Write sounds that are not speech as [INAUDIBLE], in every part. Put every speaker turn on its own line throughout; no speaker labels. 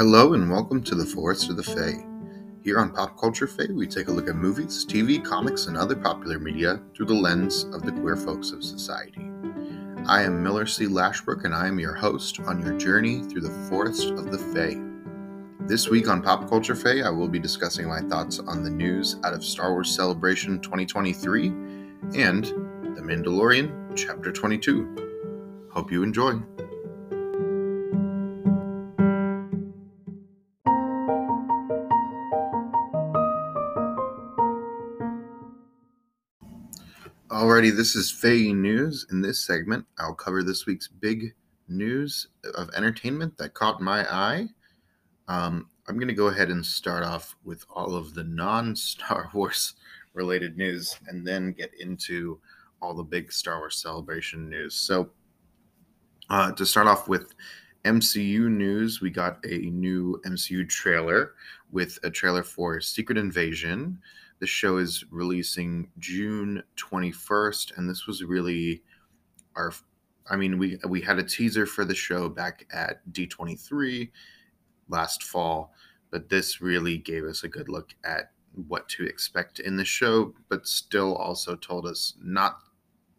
Hello and welcome to the Forest of the Fae. Here on Pop Culture Fae, we take a look at movies, TV, comics, and other popular media through the lens of the queer folks of society. I am Miller C. Lashbrook, and I am your host on your journey through the Forest of the Fae. This week on Pop Culture Fae, I will be discussing my thoughts on the news out of Star Wars Celebration 2023 and The Mandalorian Chapter 22. Hope you enjoy. Alrighty, this is Fae News. In this segment, I'll cover this week's big news of entertainment that caught my eye. Um, I'm going to go ahead and start off with all of the non Star [LAUGHS] Wars related news and then get into all the big Star Wars celebration news. So, uh, to start off with MCU news, we got a new MCU trailer with a trailer for Secret Invasion. The show is releasing June 21st, and this was really our. I mean, we we had a teaser for the show back at D23 last fall, but this really gave us a good look at what to expect in the show, but still also told us not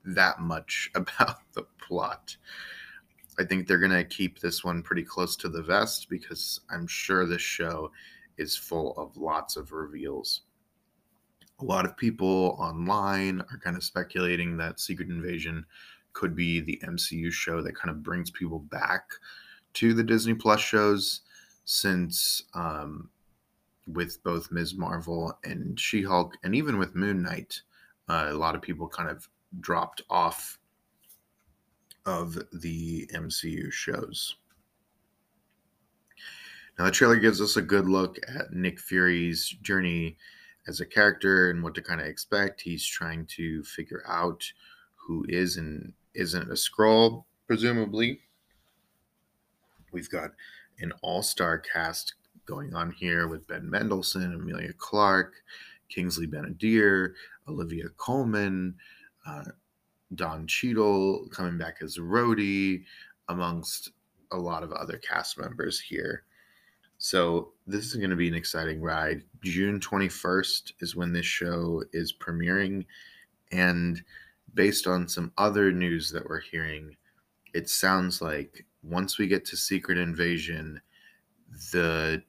that much [LAUGHS] about the plot. I think they're going to keep this one pretty close to the vest because I'm sure this show is full of lots of reveals a lot of people online are kind of speculating that Secret Invasion could be the MCU show that kind of brings people back to the Disney Plus shows since um, with both Ms. Marvel and She Hulk, and even with Moon Knight, uh, a lot of people kind of dropped off of the MCU shows. Now, the trailer gives us a good look at Nick Fury's journey as a character and what to kind of expect. He's trying to figure out who is and isn't a Skrull, presumably. We've got an all-star cast going on here with Ben Mendelsohn, Emilia Clarke, Kingsley Ben-Adir, Olivia Colman, uh, Don Cheadle coming back as Rhodey, amongst a lot of other cast members here. So this is going to be an exciting ride. June 21st is when this show is premiering. And based on some other news that we're hearing, it sounds like once we get to Secret Invasion, the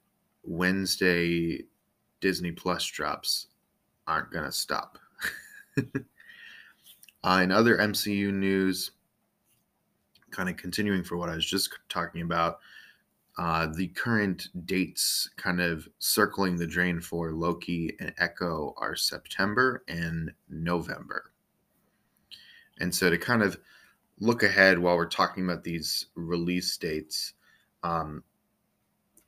Wednesday Disney Plus drops aren't going to stop. [LAUGHS] uh, in other MCU news, kind of continuing for what I was just talking about, uh, the current dates kind of circling the drain for Loki and Echo are September and November. And so to kind of look ahead while we're talking about these release dates, um,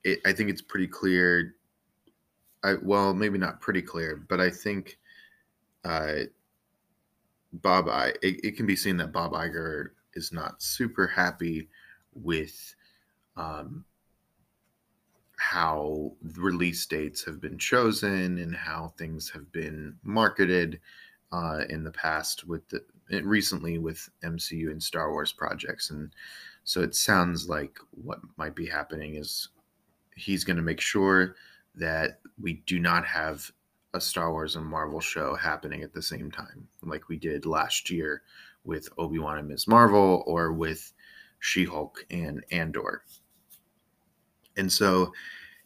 it, I think it's pretty clear. I, well, maybe not pretty clear, but I think uh, Bob, I, it, it can be seen that Bob Iger is not super happy with um, how release dates have been chosen and how things have been marketed uh, in the past with the eh, recently with MCU and Star Wars projects and so it sounds like what might be happening is he's going to make sure that we do not have a Star Wars and Marvel show happening at the same time like we did last year with Obi-Wan and Ms. Marvel or with She-Hulk and Andor. And so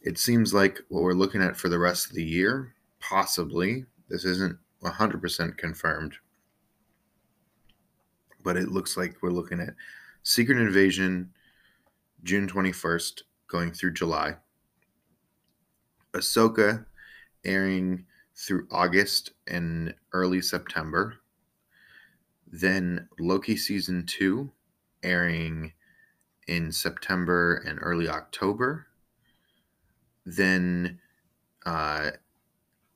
it seems like what we're looking at for the rest of the year, possibly, this isn't 100% confirmed, but it looks like we're looking at Secret Invasion June 21st going through July, Ahsoka airing through August and early September, then Loki season 2 airing in September and early October. Then, uh,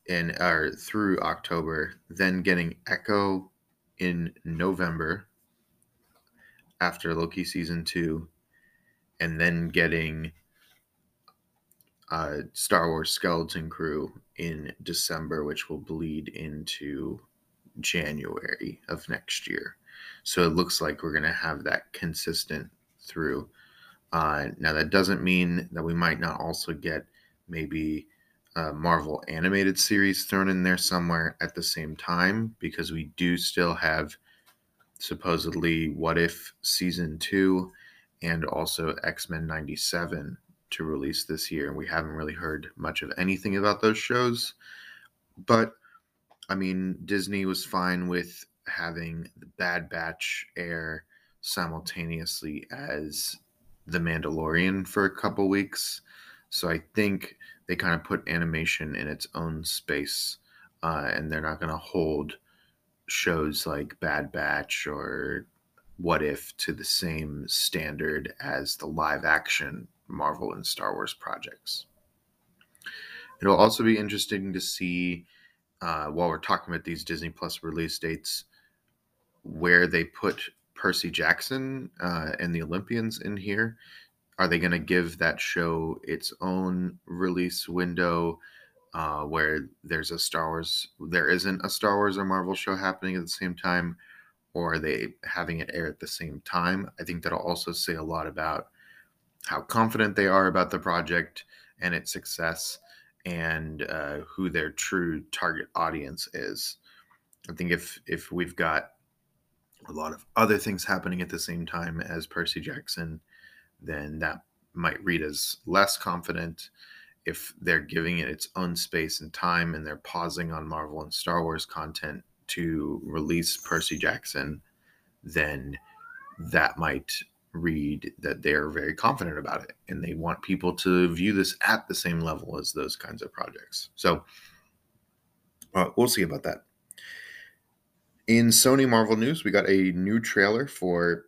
in or through October, then getting Echo in November after Loki season two, and then getting uh, Star Wars Skeleton Crew in December, which will bleed into January of next year. So it looks like we're going to have that consistent through Uh, now, that doesn't mean that we might not also get maybe a Marvel animated series thrown in there somewhere at the same time, because we do still have supposedly What If season two and also X Men 97 to release this year. And we haven't really heard much of anything about those shows. But I mean, Disney was fine with having the Bad Batch air simultaneously as The Mandalorian for a couple weeks. So I think they kind of put animation in its own space, uh, and they're not going to hold shows like Bad Batch or What If to the same standard as the live action Marvel and Star Wars projects. It'll also be interesting to see uh, while we're talking about these Disney Plus release dates where they put Percy Jackson uh, and the Olympians in here. Are they going to give that show its own release window uh, where there's a Star Wars, there isn't a Star Wars or Marvel show happening at the same time, or are they having it air at the same time? I think that'll also say a lot about how confident they are about the project and its success and uh, who their true target audience is. I think if if we've got a lot of other things happening at the same time as Percy Jackson, then that might read as less confident. If they're giving it its own space and time and they're pausing on Marvel and Star Wars content to release Percy Jackson, then that might read that they're very confident about it and they want people to view this at the same level as those kinds of projects. So uh, we'll see about that. In Sony Marvel news, we got a new trailer for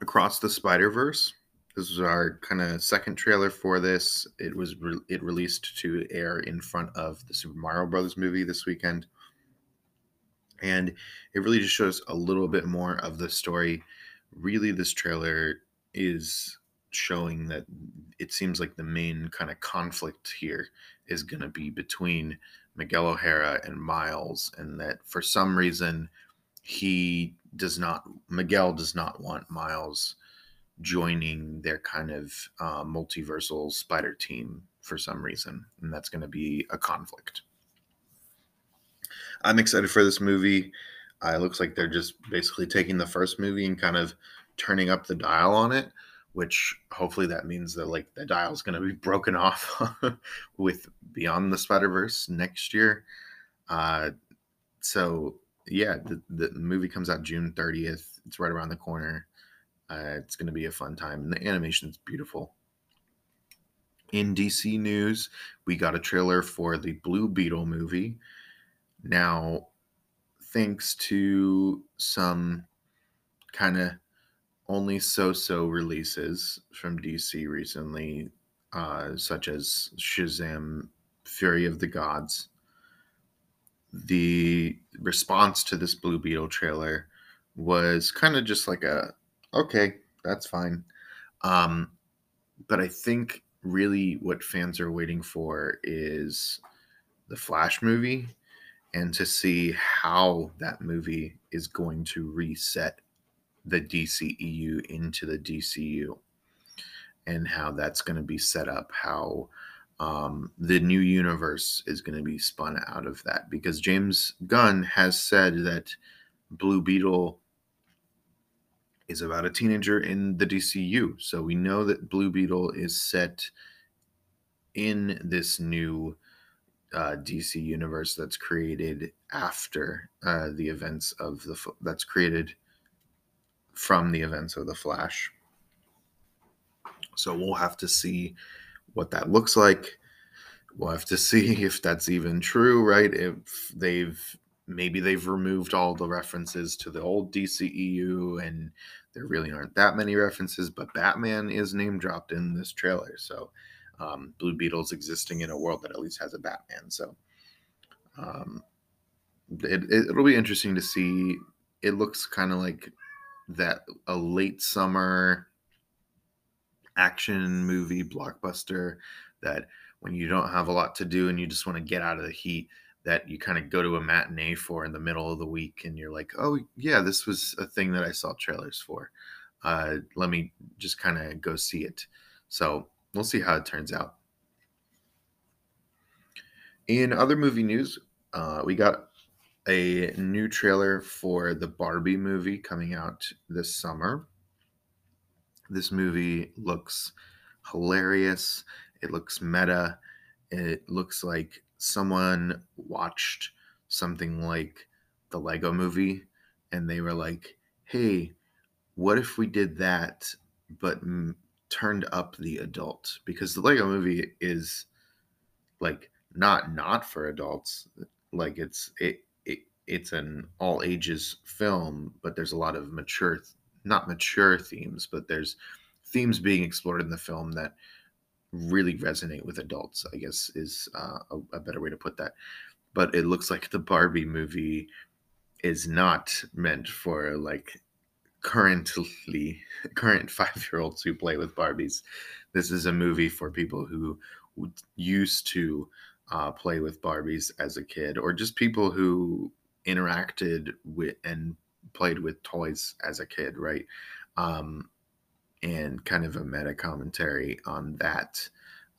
Across the Spider Verse. This is our kind of second trailer for this. It was re- it released to air in front of the Super Mario Brothers movie this weekend, and it really just shows a little bit more of the story really this trailer is showing that it seems like the main kind of conflict here is going to be between Miguel O'Hara and Miles, and that for some reason he does not, Miguel does not want Miles joining their kind of uh, multiversal spider team for some reason, and that's going to be a conflict. I'm excited for this movie. Uh, it looks like they're just basically taking the first movie and kind of turning up the dial on it, which hopefully that means that like the dial is going to be broken off [LAUGHS] with Beyond the Spider Verse next year. Uh, so yeah, the, the movie comes out June 30th. It's right around the corner. Uh, it's going to be a fun time, and the animation is beautiful. In DC news, we got a trailer for the Blue Beetle movie. Now, thanks to some kind of only so-so releases from DC recently, uh, such as Shazam: Fury of the Gods. The response to this Blue Beetle trailer was kind of just like a, okay, that's fine. Um, but I think really what fans are waiting for is the Flash movie and to see how that movie is going to reset the DCEU into the DCU and how that's going to be set up, how um, the new universe is going to be spun out of that. Because James Gunn has said that Blue Beetle is about a teenager in the DCU. So we know that Blue Beetle is set in this new uh, DC universe that's created after uh, the events of the that's created from the events of the Flash. So we'll have to see what that looks like. We'll have to [LAUGHS] see if that's even true, right? If they've maybe they've removed all the references to the old DCEU and there really aren't that many references, but Batman is name dropped in this trailer. So um, Blue Beetle's existing in a world that at least has a Batman. So um, it, it, it'll be interesting to see. It looks kind of like that a late summer action movie blockbuster that when you don't have a lot to do and you just want to get out of the heat that you kind of go to a matinee for in the middle of the week and you're like oh yeah this was a thing that i saw trailers for uh, let me just kind of go see it. So we'll see how it turns out. In other movie news, uh, we got a new trailer for the Barbie movie coming out this summer. This movie looks hilarious. It looks meta. It looks like someone watched something like the Lego movie and they were like, hey, what if we did that but m- turned up the adult? Because the Lego movie is like not not for adults. Like it's it, it's an all ages film, but there's a lot of mature not mature themes, but there's themes being explored in the film that really resonate with adults, I guess is uh, a, a better way to put that. But it looks like the Barbie movie is not meant for like currently [LAUGHS] current five year olds who play with Barbies. This is a movie for people who used to uh, play with Barbies as a kid, or just people who interacted with and played with toys as a kid, right? Um, and kind of a meta commentary on that,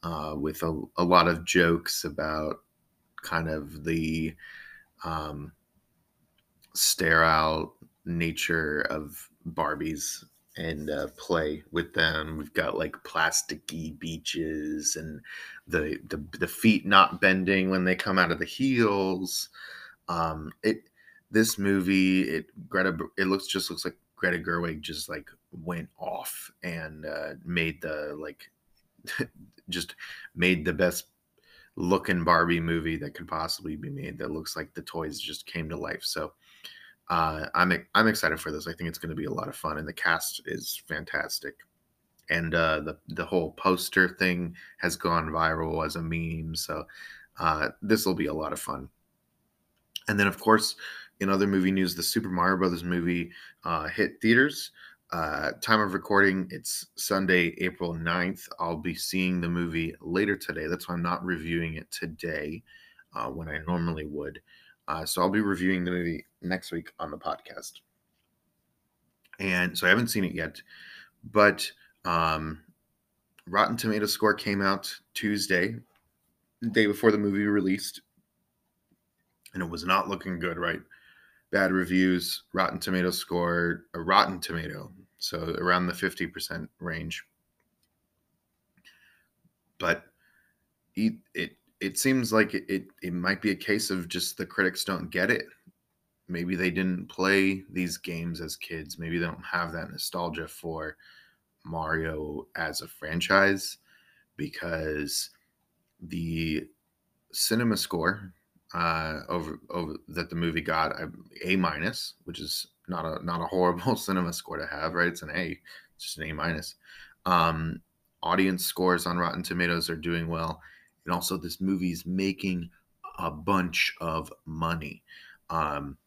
uh, with a, a lot of jokes about kind of the um, sterile nature of Barbies and uh, play with them. We've got like plasticky beaches and the, the the feet not bending when they come out of the heels. Um, it this movie it Greta it looks just looks like Greta Gerwig just like went off and uh, made the like [LAUGHS] just made the best looking Barbie movie that could possibly be made that looks like the toys just came to life. So uh, I'm I'm excited for this. I think it's going to be a lot of fun, and the cast is fantastic. And uh, the the whole poster thing has gone viral as a meme, so uh, this will be a lot of fun. And then, of course, in other movie news, the Super Mario Brothers movie uh, hit theaters. Uh, time of recording, it's Sunday, April 9th. I'll be seeing the movie later today. That's why I'm not reviewing it today uh, when I normally would. Uh, so I'll be reviewing the movie next week on the podcast. And so I haven't seen it yet, but um, Rotten Tomato score came out Tuesday, the day before the movie released, and it was not looking good, right? Bad reviews, Rotten Tomato score, a Rotten Tomato, so around the 50% range. But it, it it seems like it, it, it might be a case of just the critics don't get it. Maybe they didn't play these games as kids. Maybe they don't have that nostalgia for Mario as a franchise because the cinema score uh, over over that the movie got a minus, which is not a not a horrible [LAUGHS] cinema score to have, right? It's an A, it's just an A minus. Um, audience scores on Rotten Tomatoes are doing well, and also this movie is making a bunch of money. Um,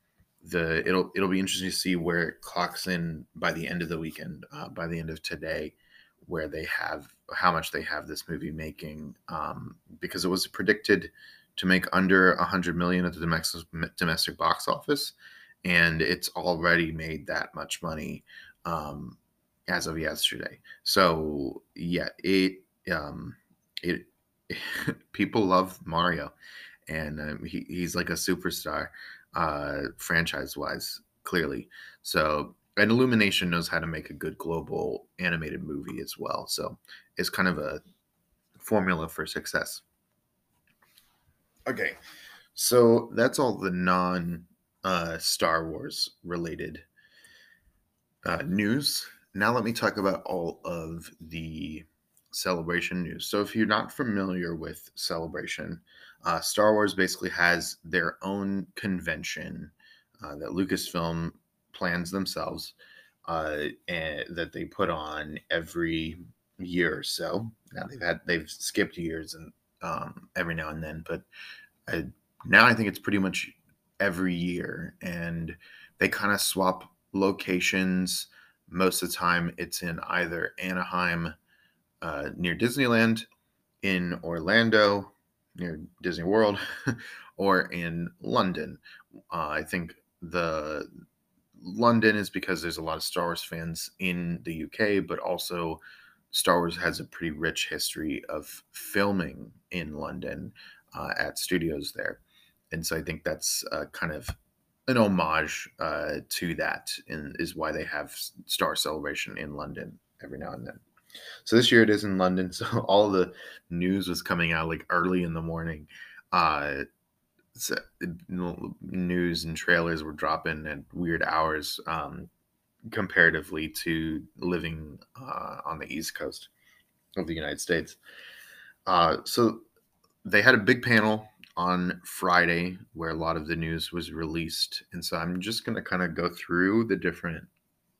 the it'll it'll be interesting to see where it clocks in by the end of the weekend, uh, by the end of today, where they have how much they have this movie making, um, because it was predicted to make under a hundred million at the domestic domestic box office, and it's already made that much money um, as of yesterday. So yeah, it um, it [LAUGHS] people love Mario, and um, he, he's like a superstar, uh, franchise wise, clearly. So, and Illumination knows how to make a good global animated movie as well. So, it's kind of a formula for success. Okay, so that's all the non uh, Star Wars related uh, news. Now, let me talk about all of the Celebration news. So, if you're not familiar with Celebration, uh, Star Wars basically has their own convention uh, that Lucasfilm plans themselves uh, and that they put on every year or so. Now they've had they've skipped years and um, every now and then, but I, now I think it's pretty much every year, and they kind of swap locations. Most of the time, it's in either Anaheim uh, near Disneyland, in Orlando near Disney World, [LAUGHS] or in London. Uh, I think the London is because there's a lot of Star Wars fans in the UK, but also Star Wars has a pretty rich history of filming in London uh, at studios there. And so I think that's uh, kind of an homage uh, to that, and is why they have Star Celebration in London every now and then. So this year it is in London. [LAUGHS] So all the news was coming out like early in the morning. Uh, so, news and trailers were dropping at weird hours um, comparatively to living uh, on the East Coast of the United States. Uh, so they had a big panel on Friday where a lot of the news was released. And so I'm just going to kind of go through the different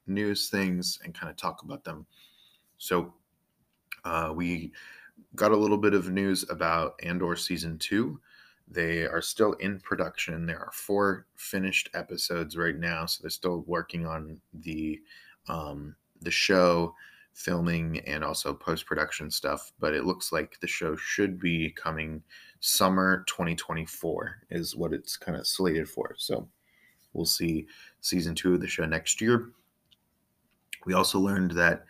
news things and kind of talk about them. So uh, we got a little bit of news about Andor season two. They are still in production. There are four finished episodes right now, so they're still working on the um, the show, filming, and also post production stuff. But it looks like the show should be coming summer 2024 is what it's kind of slated for. So we'll see season two of the show next year. We also learned that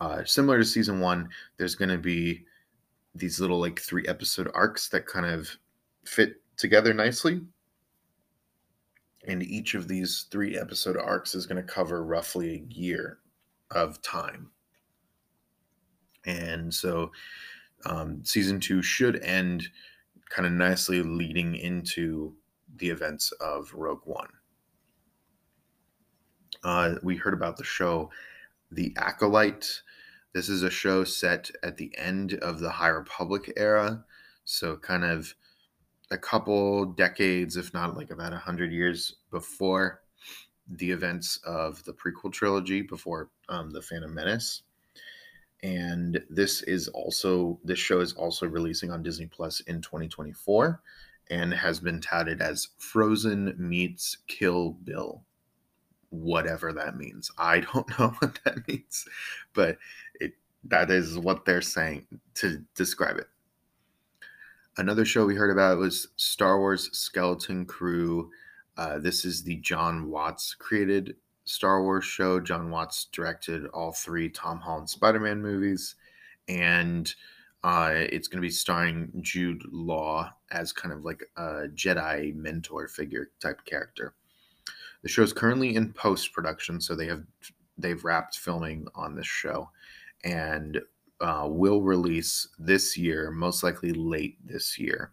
uh, similar to season one, there's going to be these little like three episode arcs that kind of fit together nicely. And each of these three episode arcs is going to cover roughly a year of time. And so um, season two should end kind of nicely leading into the events of Rogue One. Uh, we heard about the show The Acolyte. This is a show set at the end of the High Republic era. So, kind of a couple decades, if not like about a hundred years before the events of the prequel trilogy, before um, the Phantom Menace and this is also this show is also releasing on Disney Plus in 2024 and has been touted as Frozen meets Kill Bill. Whatever that means. I don't [LAUGHS] know what that means, but it that is what they're saying to describe it. Another show we heard about was Star Wars Skeleton Crew. Uh, this is the John Watts created Star Wars show. John Watts directed all three Tom Holland Spider Man movies, and uh, it's going to be starring Jude Law as kind of like a Jedi mentor figure type character. The show is currently in post production, so they have they've wrapped filming on this show, and uh, will release this year, most likely late this year.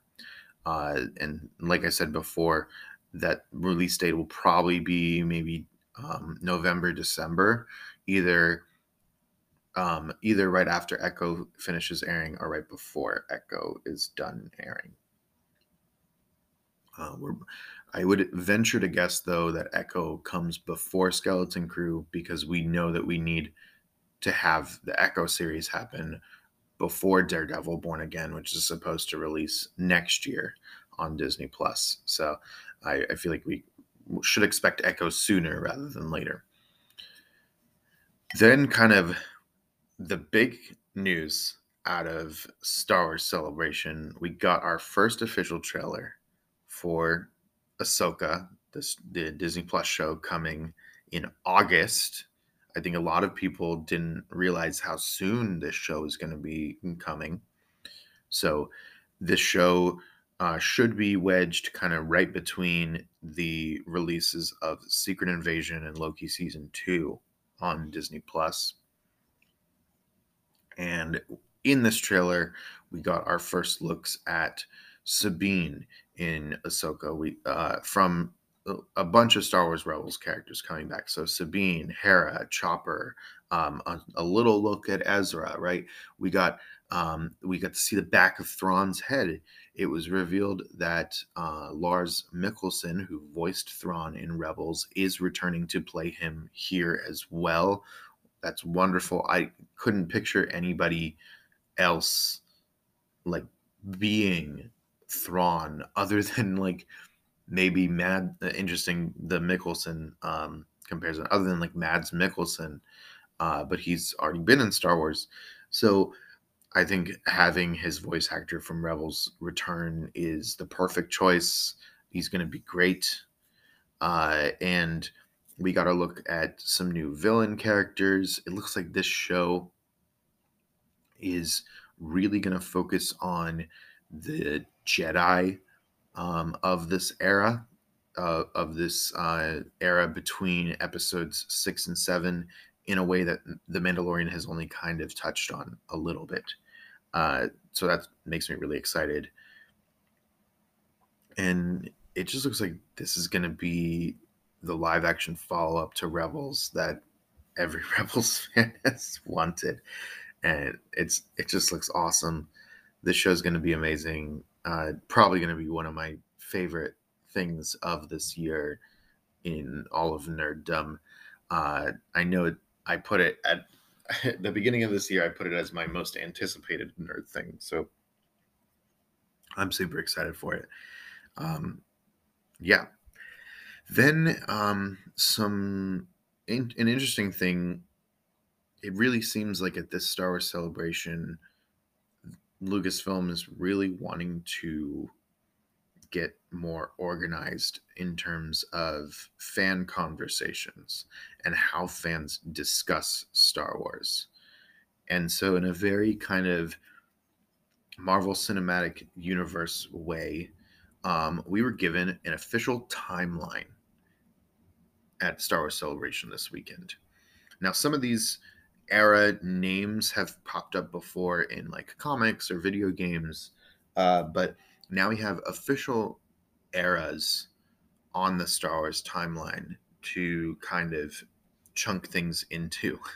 Uh, and like I said before, that release date will probably be maybe um, November, December, either um, either right after Echo finishes airing or right before Echo is done airing. Uh, I would venture to guess though that Echo comes before Skeleton Crew because we know that we need to have the Echo series happen before Daredevil Born Again, which is supposed to release next year on Disney Plus. So I, I feel like we should expect Echo sooner rather than later. Then, kind of the big news out of Star Wars Celebration, we got our first official trailer for Ahsoka, this the Disney Plus show coming in August. I think a lot of people didn't realize how soon this show is going to be coming. So, this show uh, should be wedged kind of right between the releases of Secret Invasion and Loki season two on Disney Plus. And in this trailer, we got our first looks at Sabine in Ahsoka. We uh, from a bunch of Star Wars Rebels characters coming back. So Sabine, Hera, Chopper, um, a, a, little look at Ezra. Right, we got um, we got to see the back of Thrawn's head it was revealed that uh, Lars Mikkelsen, who voiced Thrawn in Rebels, is returning to play him here as well. That's wonderful. I couldn't picture anybody else like being Thrawn other [LAUGHS] than like maybe Mad. Uh, interesting the Mikkelsen um, comparison, other than like Mads Mikkelsen, uh, but he's already been in Star Wars, so I think having his voice actor from Rebels return is the perfect choice. He's going to be great. Uh, and we got to look at some new villain characters. It looks like this show is really going to focus on the Jedi um, of this era, uh, of this uh, era between episodes six and seven, in a way that The Mandalorian has only kind of touched on a little bit. Uh, so that makes me really excited. And it just looks like this is going to be the live action follow up to Rebels that every [LAUGHS] Rebels fan has wanted. And it's it just looks awesome. This show is going to be amazing. Uh, probably going to be one of my favorite things of this year in all of nerddom. Uh, I know I put it at [LAUGHS] the beginning of this year. I put it as my most anticipated nerd thing. So I'm super excited for it. Um, yeah. Then um, some in, an interesting thing. It really seems like at this Star Wars celebration, Lucasfilm is really wanting to get more organized in terms of fan conversations and how fans discuss Star Wars. And so, in a very kind of Marvel Cinematic Universe way, um, we were given an official timeline at Star Wars Celebration this weekend. Now, some of these era names have popped up before in like comics or video games, uh, but now we have official eras on the Star Wars timeline to kind of chunk things into. [LAUGHS]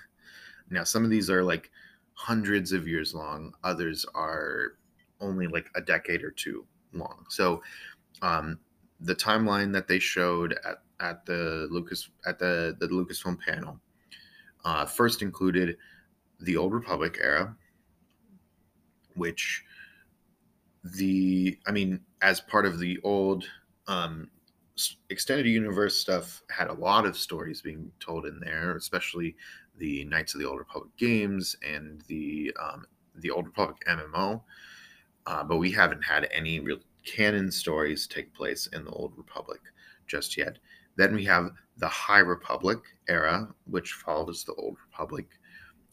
Now, some of these are like hundreds of years long, others are only like a decade or two long. So, um, the timeline that they showed at, at the Lucas at the the Lucasfilm panel uh, first included the Old Republic era, which the I mean, as part of the old um, extended universe stuff, had a lot of stories being told in there, especially the Knights of the Old Republic games and the um, the Old Republic MMO. Uh, but we haven't had any real canon stories take place in the Old Republic just yet. Then we have the High Republic era, which follows the Old Republic.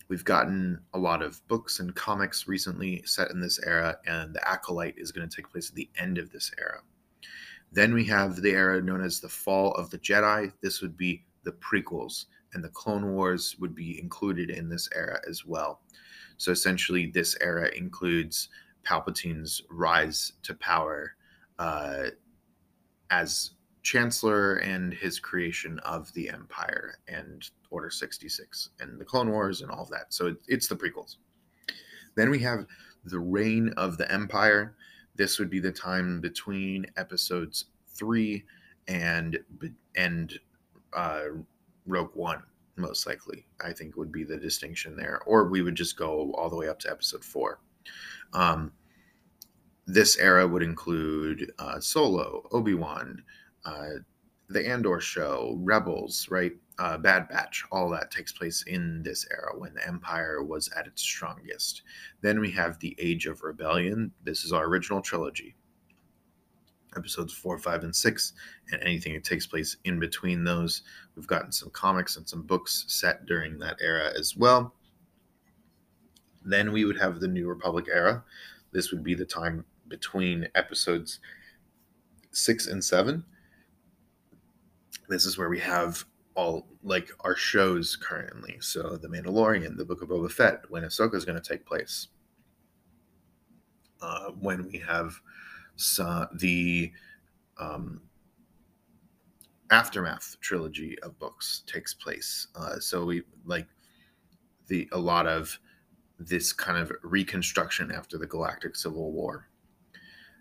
We've gotten a lot of books and comics recently set in this era, and The Acolyte is going to take place at the end of this era. Then we have the era known as the Fall of the Jedi. This would be the prequels, and the Clone Wars would be included in this era as well. So essentially, this era includes Palpatine's rise to power uh, as Chancellor and his creation of the Empire and Order 66 and the Clone Wars and all of that. So it, it's the prequels. Then we have the reign of the Empire. This would be the time between episodes three and and uh, Rogue One, most likely. I think would be the distinction there, or we would just go all the way up to episode four. Um, this era would include uh, Solo, Obi Wan, uh, the Andor show, Rebels, right? Uh, Bad Batch, all that takes place in this era when the Empire was at its strongest. Then we have the Age of Rebellion. This is our original trilogy, episodes four, five, and six, and anything that takes place in between those. We've gotten some comics and some books set during that era as well. Then we would have the New Republic era. This would be the time between episodes six and seven this is where we have all like our shows currently. So The Mandalorian, The Book of Boba Fett, when Ahsoka is going to take place. Uh, when we have uh, the um, aftermath trilogy of books takes place. Uh, so we like the a lot of this kind of reconstruction after the Galactic Civil War.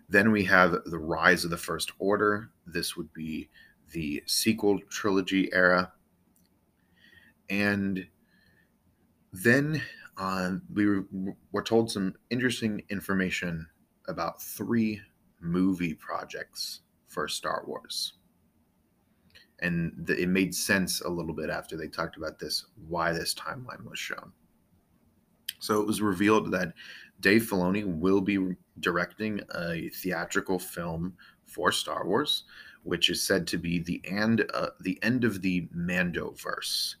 Then we have the rise of the First Order. This would be the sequel trilogy era. And then uh, we were, told some interesting information about three movie projects for Star Wars. And the, it made sense a little bit after they talked about this, why this timeline was shown. So it was revealed that Dave Filoni will be directing a theatrical film for Star Wars, which is said to be the end uh, the end of the Mandoverse,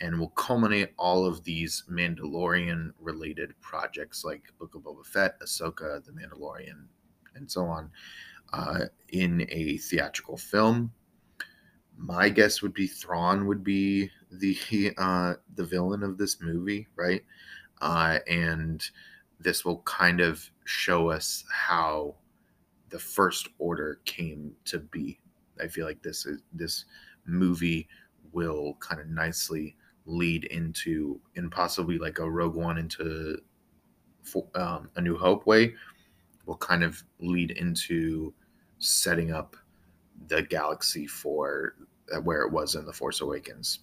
and will culminate all of these Mandalorian related projects like Book of Boba Fett, Ahsoka, The Mandalorian, and so on, uh, in a theatrical film. My guess would be Thrawn would be the [LAUGHS] uh, the villain of this movie, right? Uh, and this will kind of show us how the First Order came to be. I feel like this is this movie will kind of nicely lead into and possibly like a Rogue One into um, a New Hope way will kind of lead into setting up the galaxy for uh, where it was in the Force Awakens.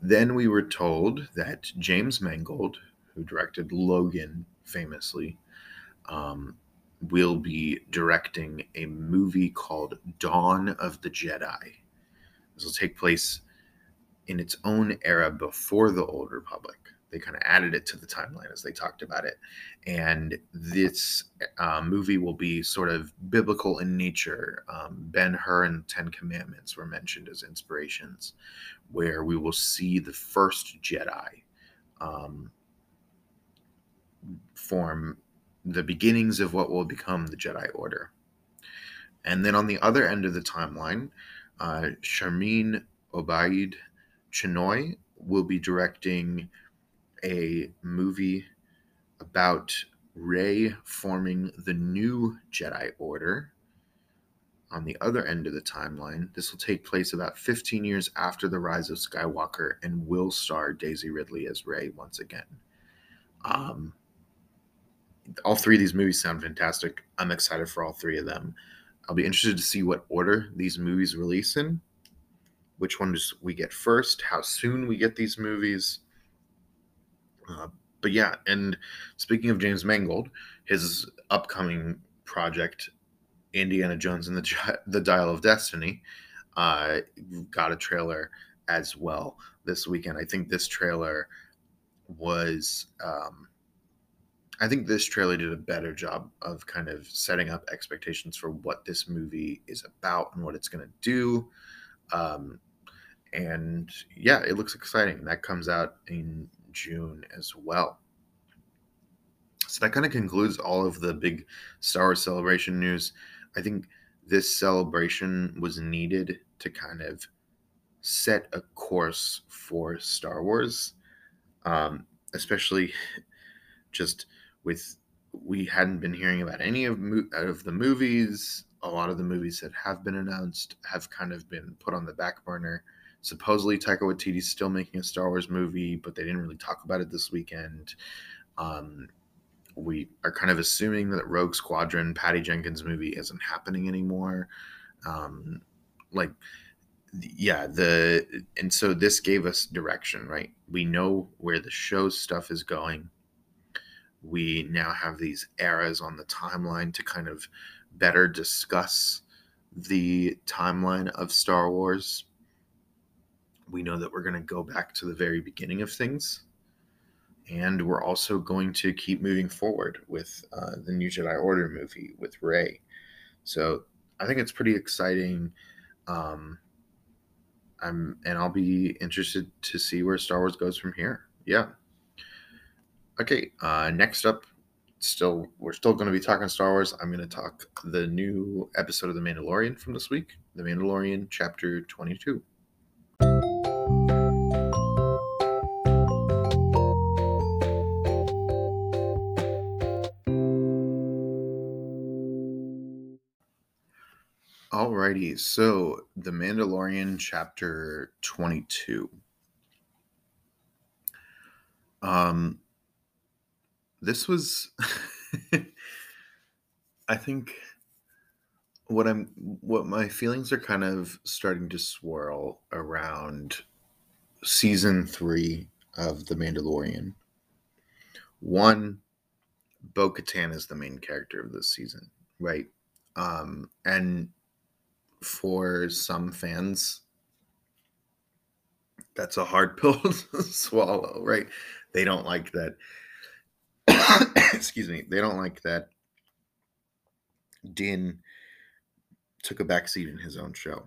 Then we were told that James Mangold, who directed Logan famously, um, will be directing a movie called Dawn of the Jedi. This will take place in its own era before the Old Republic. They kind of added it to the timeline as they talked about it. And this uh, movie will be sort of biblical in nature. Um, ben Hur and the Ten Commandments were mentioned as inspirations, where we will see the first Jedi um, form the beginnings of what will become the Jedi Order. And then on the other end of the timeline, uh, Sharmeen Obaid Chinoy will be directing a movie about Rey forming the new Jedi Order. On the other end of the timeline, this will take place about 15 years after the rise of Skywalker and will star Daisy Ridley as Rey once again. Um, all three of these movies sound fantastic. I'm excited for all three of them. I'll be interested to see what order these movies release in, which ones we get first, how soon we get these movies. Uh, but yeah, and speaking of James Mangold, his upcoming project, Indiana Jones and the the Dial of Destiny, uh, got a trailer as well this weekend. I think this trailer was um, I think this trailer did a better job of kind of setting up expectations for what this movie is about and what it's going to do. Um, and yeah, it looks exciting. That comes out in June as well. So that kind of concludes all of the big Star Wars celebration news. I think this celebration was needed to kind of set a course for Star Wars, um, especially just with we hadn't been hearing about any of of the movies. A lot of the movies that have been announced have kind of been put on the back burner. Supposedly, Taika Waititi's still making a Star Wars movie, but they didn't really talk about it this weekend. Um, we are kind of assuming that Rogue Squadron, Patty Jenkins movie, isn't happening anymore. Um, like, yeah, the and so this gave us direction, right? We know where the show stuff is going we now have these eras on the timeline to kind of better discuss the timeline of Star Wars. We know that we're going to go back to the very beginning of things. And we're also going to keep moving forward with uh, the New Jedi Order movie with Rey. So I think it's pretty exciting. Um, I'm, and I'll be interested to see where Star Wars goes from here. Yeah. Okay, uh, next up, still we're still going to be talking Star Wars. I'm going to talk the new episode of The Mandalorian from this week, The Mandalorian Chapter 22. Alrighty, so The Mandalorian Chapter 22. Um, this was [LAUGHS] I think what I'm what my feelings are kind of starting to swirl around season 3 of The Mandalorian. One Bo Katan is the main character of this season, right? Um, and for some fans, that's a hard [LAUGHS] pill to swallow, right? They don't like that [COUGHS] excuse me, they don't like that Din took a backseat in his own show.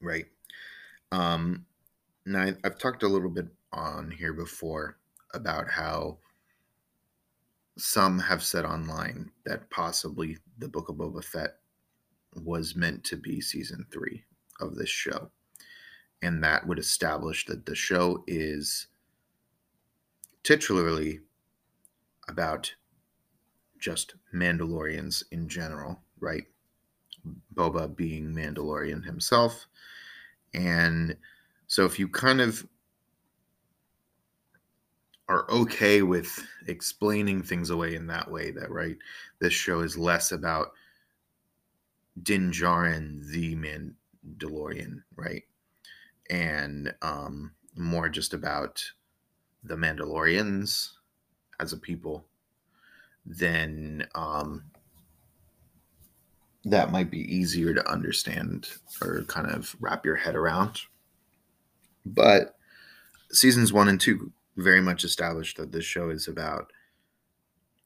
Right. Um, now, I've talked a little bit on here before about how some have said online that possibly the Book of Boba Fett was meant to be season three of this show. And that would establish that the show is titularly about just Mandalorians in general, right? Boba being Mandalorian himself. And so if you kind of are okay with explaining things away in that way, that right, this show is less about Din Djarin, the Mandalorian, right? And um, more just about the Mandalorians as a people, then um, that might be easier to understand or kind of wrap your head around. But seasons one and two very much established that this show is about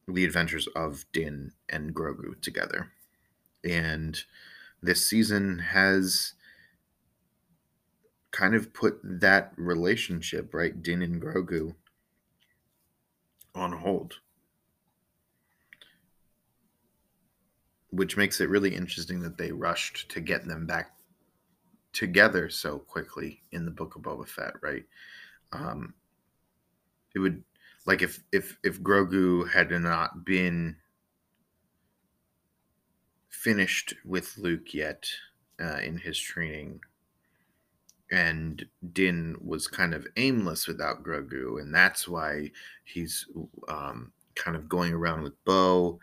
the adventures of Din and Grogu together. And this season has kind of put that relationship, right, Din and Grogu, on hold. Which makes it really interesting that they rushed to get them back together so quickly in the Book of Boba Fett, right? Um, it would like if if if Grogu had not been finished with Luke yet uh, in his training, and Din was kind of aimless without Grogu, and that's why he's um, kind of going around with Bo,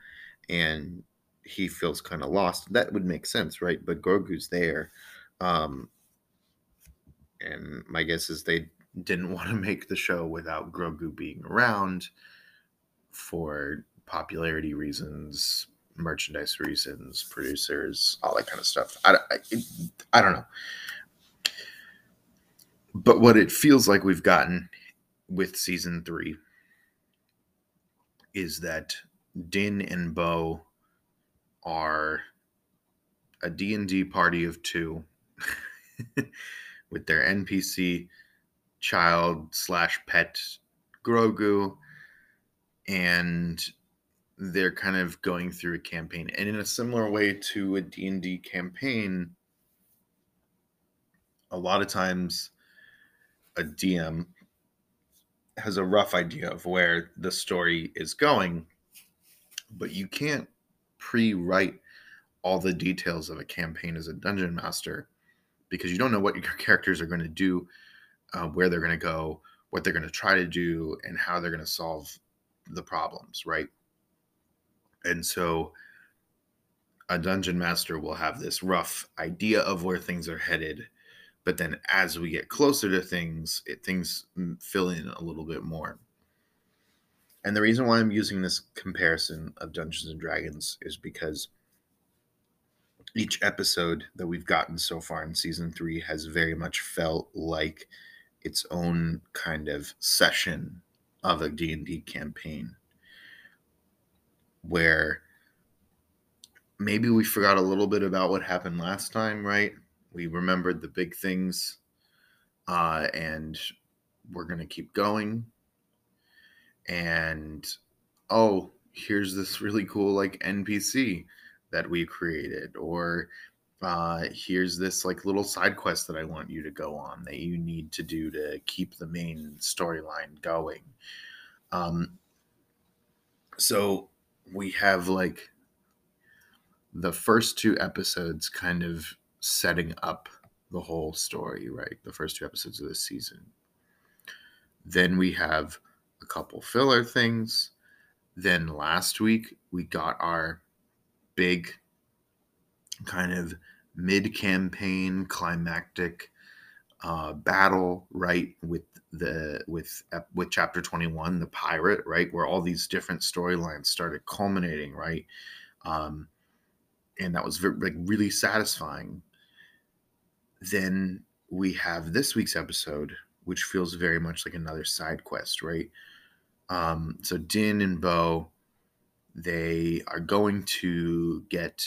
and he feels kind of lost. That would make sense, right? But Grogu's there, um, and my guess is they didn't [LAUGHS] want to make the show without Grogu being around for popularity reasons, merchandise reasons, producers, all that kind of stuff. I, I, I don't know. But what it feels like we've gotten with season three is that Din and Bo are a D&D party of two [LAUGHS] with their NPC child slash pet Grogu, and they're kind of going through a campaign. And in a similar way to a D&D campaign, a lot of times a DM has a rough idea of where the story is going, but you can't pre-write all the details of a campaign as a dungeon master because you don't know what your [LAUGHS] characters are going to do uh, where they're going to go, what they're going to try to do, and how they're going to solve the problems, right? And so a dungeon master will have this rough idea of where things are headed, but then as we get closer to things, it things fill in a little bit more. And the reason why I'm using this comparison of Dungeons and Dragons is because each episode that we've gotten so far in season 3 has very much felt like its own kind of session of a D&D campaign where maybe we forgot a little bit about what happened last time, right? We remembered the big things uh, and we're going to keep going. And oh, here's this really cool like NPC that we created or uh, here's this like little side quest that I want you to go on that you need to do to keep the main storyline going. Um, so we have like the first two episodes kind of setting up the whole story, right? The first two episodes of this season. Then we have a couple filler things. Then last week we got our big kind of mid campaign climactic uh, battle, right? With the with with chapter 21 the pirate right where all these different storylines started culminating right um and that was very, like really satisfying then we have this week's episode which feels very much like another side quest right um so din and bo they are going to get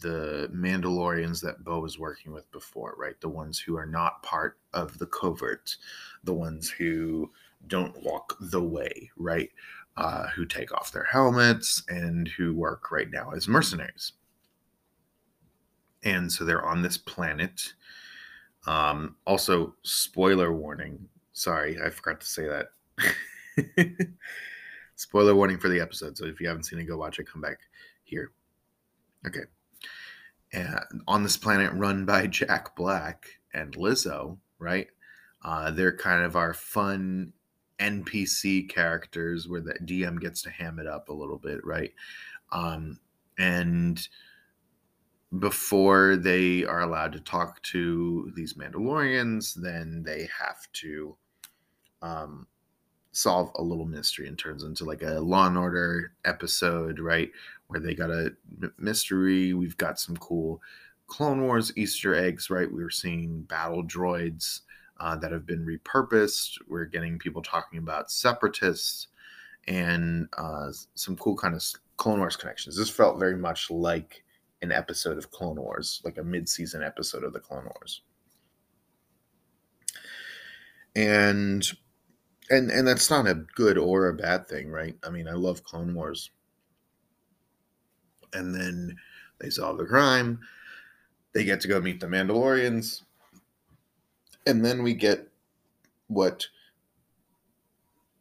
the Mandalorians that Bo was working with before, right? The ones who are not part of the covert, the ones who don't walk the way, right? Uh, who take off their helmets and who work right now as mercenaries. And so they're on this planet. Um, also, spoiler warning. Sorry, I forgot to say that. [LAUGHS] spoiler warning for the episode. So if you haven't seen it, go watch it. Come back here. Okay and on this planet run by [LAUGHS] Jack Black and Lizzo, right? Uh, they're kind of our fun NPC characters where the DM gets to ham it up a little bit, right? Um, and before they are allowed to talk to these Mandalorians, then they have to um, solve a little mystery and turns into like a Law and Order episode, right? Where they got a mystery. We've got some cool Clone Wars Easter eggs, right? We were seeing battle droids uh, that have been repurposed. We're getting people talking about separatists and uh, some cool kind of Clone Wars connections. This felt very much like an episode of Clone Wars, like a mid-season episode of the Clone Wars. And and and that's not a good or a bad thing, right? I mean, I love Clone Wars. And then they solve the crime. They get to go meet the Mandalorians. And then we get what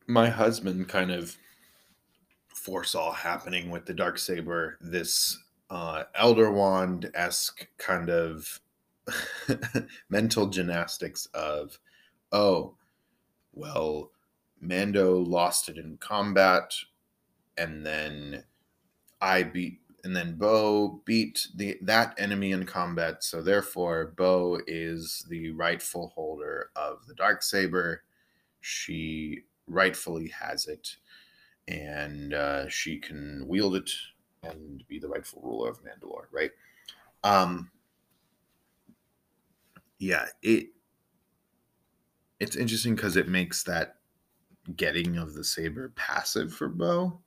my husband kind of foresaw happening with the dark saber this uh, elder wand esque kind of [LAUGHS] mental gymnastics of oh well Mando lost it in combat, and then I beat, and then Bo beat the that enemy in combat. So therefore, Bo is the rightful holder of the dark saber. She rightfully has it, and uh, she can wield it and be the rightful ruler of Mandalore. Right? Um. Yeah. It. It's interesting because it makes that getting of the saber passive for Bo.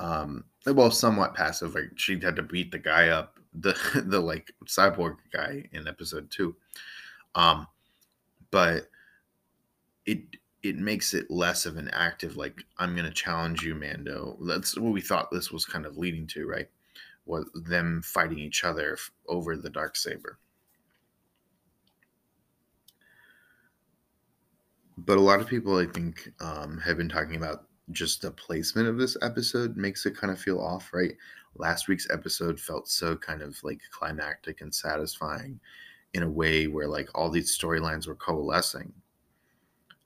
Um, well, somewhat passive. Like she had to beat the guy up, the [LAUGHS] the like cyborg guy in episode two. Um, but it it makes it less of an active like I'm gonna challenge you, Mando. That's what we thought this was kind of leading to, right? Was them fighting each other over the dark saber. but a lot of people i think um, have been talking about just the placement of this episode makes it kind of feel off right last week's episode felt so kind of like climactic and satisfying in a way where like all these storylines were coalescing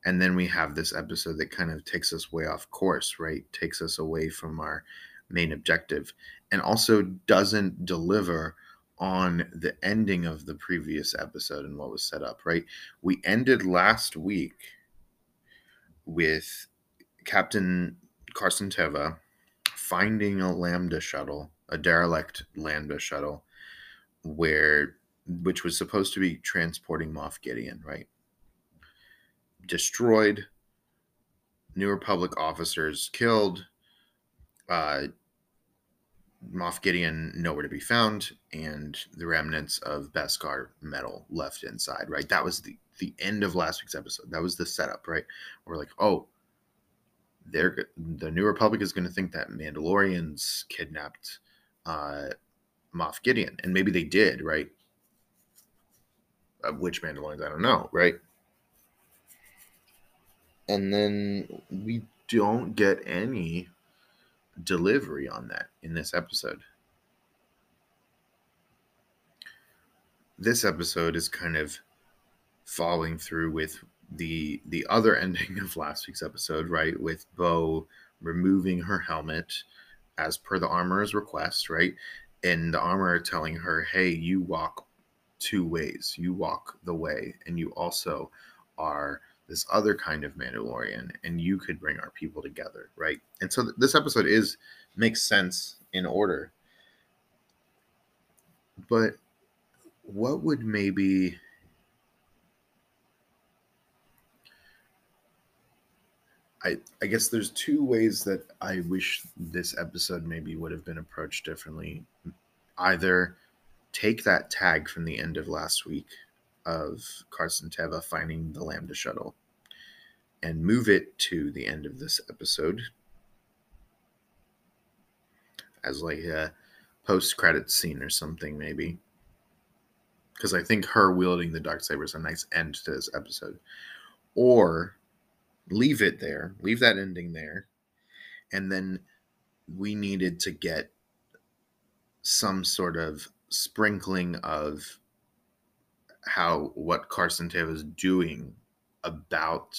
and then we have this episode that kind of takes us way off course right takes us away from our main objective and also doesn't deliver on the ending of the previous episode and what was set up right we ended last week with Captain Carson Teva finding a Lambda shuttle, a derelict Lambda shuttle, where which was supposed to be transporting Moff Gideon, right? Destroyed, New Republic officers killed, uh, Moff Gideon nowhere to be found, and the remnants of Beskar metal left inside. Right, that was the the end of last week's episode. That was the setup, right? We're like, oh, they're the New Republic is going to think that Mandalorians kidnapped uh, Moff Gideon, and maybe they did, right? Uh, which Mandalorians, I don't know, right? And then we don't get any delivery on that in this episode. This episode is kind of following through with the the other [LAUGHS] ending of last week's episode, right? With Bo removing her helmet as per the armorer's request, right? And the armorer telling her, "Hey, you walk two ways. You walk the way, and you also are this other kind of Mandalorian, and you could bring our people together, right?" And so th- this episode is makes sense in order. But what would maybe I I guess there's two ways that I wish this episode maybe would have been approached differently. Either take that tag from the end of last week of Carson Teva finding the Lambda shuttle and move it to the end of this episode as like a post credit scene or something, maybe. Because I think her wielding the dark saber is a nice end to this episode. Or leave it there, leave that ending there, and then we needed to get some sort of sprinkling of how what Carson Teva is doing about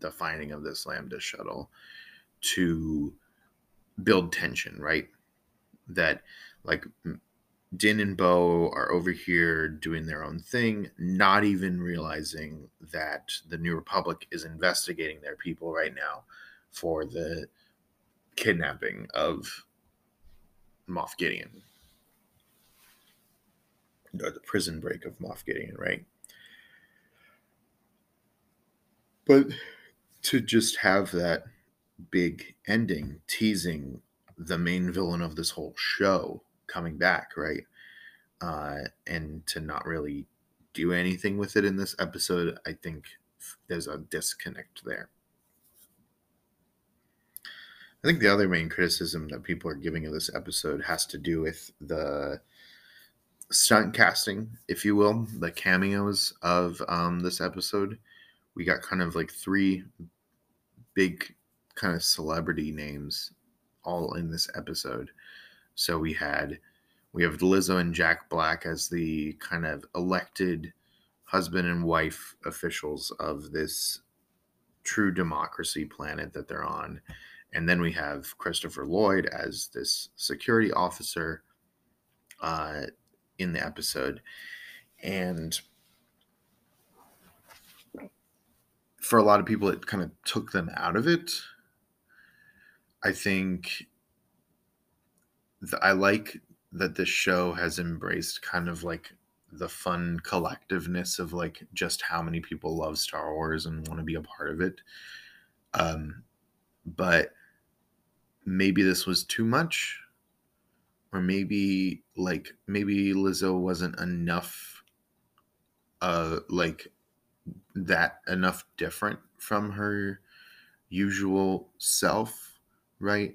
the finding of this Lambda shuttle to build tension, right? That like Din and Bo are over here doing their own thing, not even realizing that the New Republic is investigating their people right now for the kidnapping of Moff Gideon. Or the prison break of Moff Gideon, right? But to just have that big ending teasing the main villain of this whole show coming back, right? Uh, and to not really do anything with it in this episode, I think there's a disconnect there. I think the other main criticism that people are giving of this episode has to do with the stunt casting, if you will, the cameos of um, this episode. We got kind of like three big kind of celebrity names all in this episode. So we had we have Lizzo and Jack Black as the kind of elected husband and wife officials of this true democracy planet that they're on. And then we have Christopher Lloyd as this security officer uh, in the episode. And for a lot of people, it kind of took them out of it. I think th- I like that this show has embraced kind of like the fun collectiveness of like just how many people love Star Wars and want to be a part of it. Um, but maybe this was too much, or maybe like maybe Lizzo wasn't enough, uh, like that enough different from her usual self, right?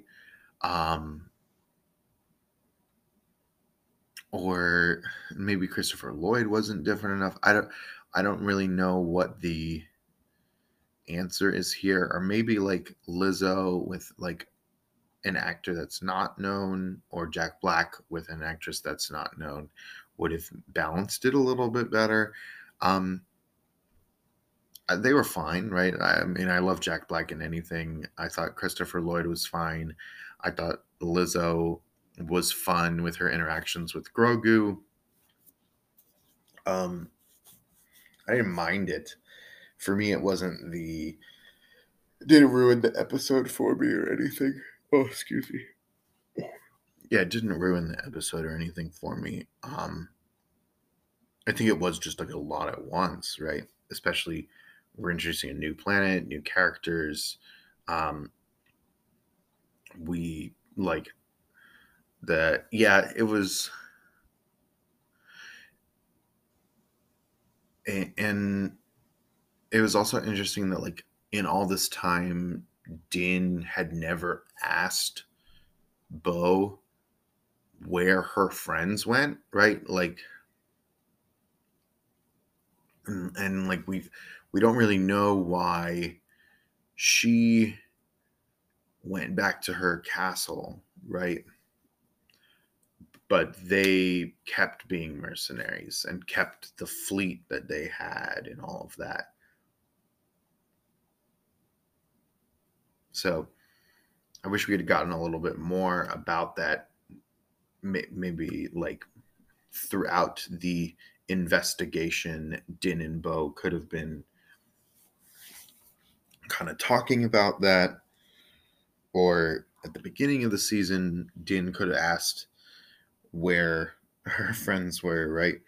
Um, or maybe Christopher Lloyd wasn't different enough. I don't I don't really know what the answer is here or maybe like Lizzo with like an actor that's not known or Jack Black with an actress that's not known would have balanced it a little bit better. Um uh, they were fine, right? I mean, I love Jack Black in anything. I thought Christopher Lloyd was fine. I thought Lizzo was fun with her interactions with Grogu. Um, I didn't mind it. For me, it wasn't the didn't ruin the episode for me or anything. Oh, excuse me. Yeah, it didn't ruin the episode or anything for me. Um, I think it was just like a lot at once, right? Especially we're introducing a new planet, new characters. Um, we like the yeah it was and it was also interesting that like in all this time din had never asked bo where her friends went right like and, and like we we don't really know why she went back to her castle right but they kept being mercenaries and kept the fleet that they had and all of that. So I wish we had gotten a little bit more about that, maybe like throughout the investigation, Din and Bo could have been kind of talking about that. Or at the beginning of the season, Din could have asked where her [LAUGHS] friends were, right?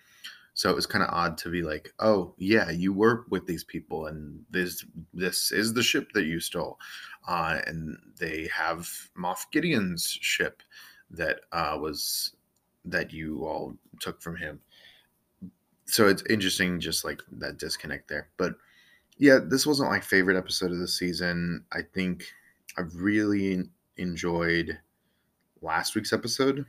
So it was kind of odd to be like, oh yeah, you were with these people, and this this is the ship that you stole, uh, and they have Moff Gideon's ship that uh, was that you all took from him. So it's interesting, just like that disconnect there. But yeah, this wasn't my favorite episode of the season. I think I really enjoyed last week's episode.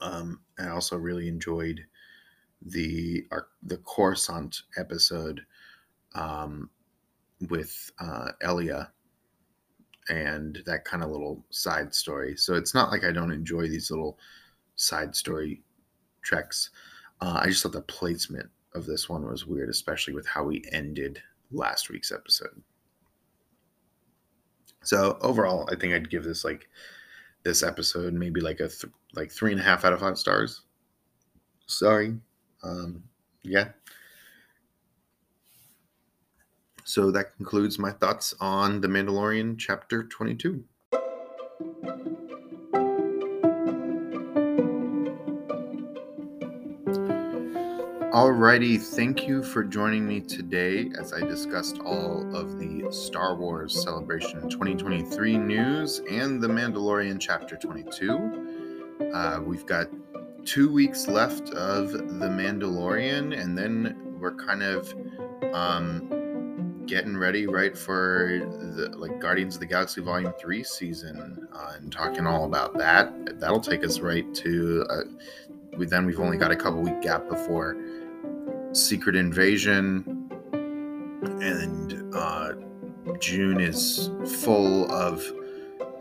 Um, I also really enjoyed the our, the Coruscant episode um, with uh, Elia and that kind of little side story. So it's not like I don't enjoy these little side story treks. Uh, I just thought the placement of this one was weird, especially with how we ended last week's episode. So overall, I think I'd give this like this episode maybe like a th- like three and a half out of five stars. Sorry, um, yeah. So that concludes my thoughts on The Mandalorian Chapter 22. Alrighty, thank you for joining me today as I discussed all of the Star Wars Celebration 2023 news and The Mandalorian Chapter 22. Uh, we've got two weeks left of The Mandalorian, and then we're kind of um, getting ready, right, for the like Guardians of the Galaxy Volume 3 season uh, and talking all about that. That'll take us right to. Uh, we, then we've only got a couple week gap before Secret Invasion, and uh, June is full of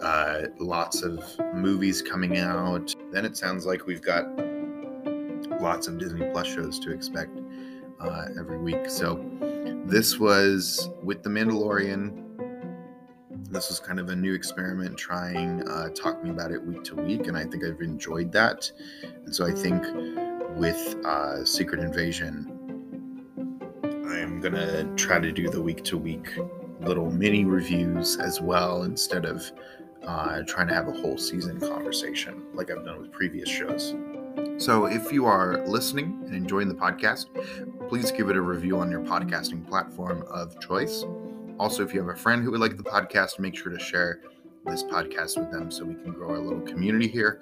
uh, lots of movies coming out. Then it sounds like we've got lots of Disney Plus shows to expect uh, every week. So this was with The Mandalorian. This was kind of a new experiment, trying uh, talking about it week to week, and I think I've enjoyed that. And so I think with uh, Secret Invasion, I'm gonna try to do the week to week little mini reviews as well instead of uh, trying to have a whole season conversation like I've done with previous shows. So, if you are listening and enjoying the podcast, please give it a review on your podcasting platform of choice. Also, if you have a friend who would like the podcast, make sure to share this podcast with them so we can grow our little community here.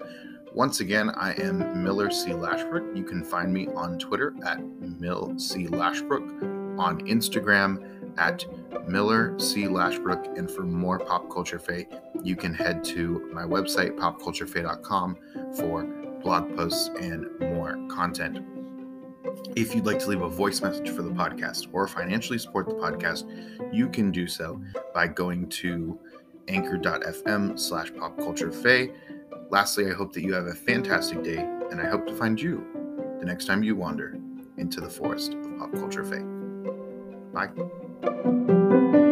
Once again, I am Miller C. Lashbrook. You can find me on Twitter at Mill C. Lashbrook, on Instagram at Miller C. Lashbrook. And for more pop culture fae, you can head to my website, popculturefae.com, for blog posts and more content. If you'd like to leave a voice message for the podcast or financially support the podcast, you can do so by going to anchor.fm slash popculturefae. Lastly, I hope that you have a fantastic day, and I hope to find you the next time you wander into the forest of pop culture fae. Bye.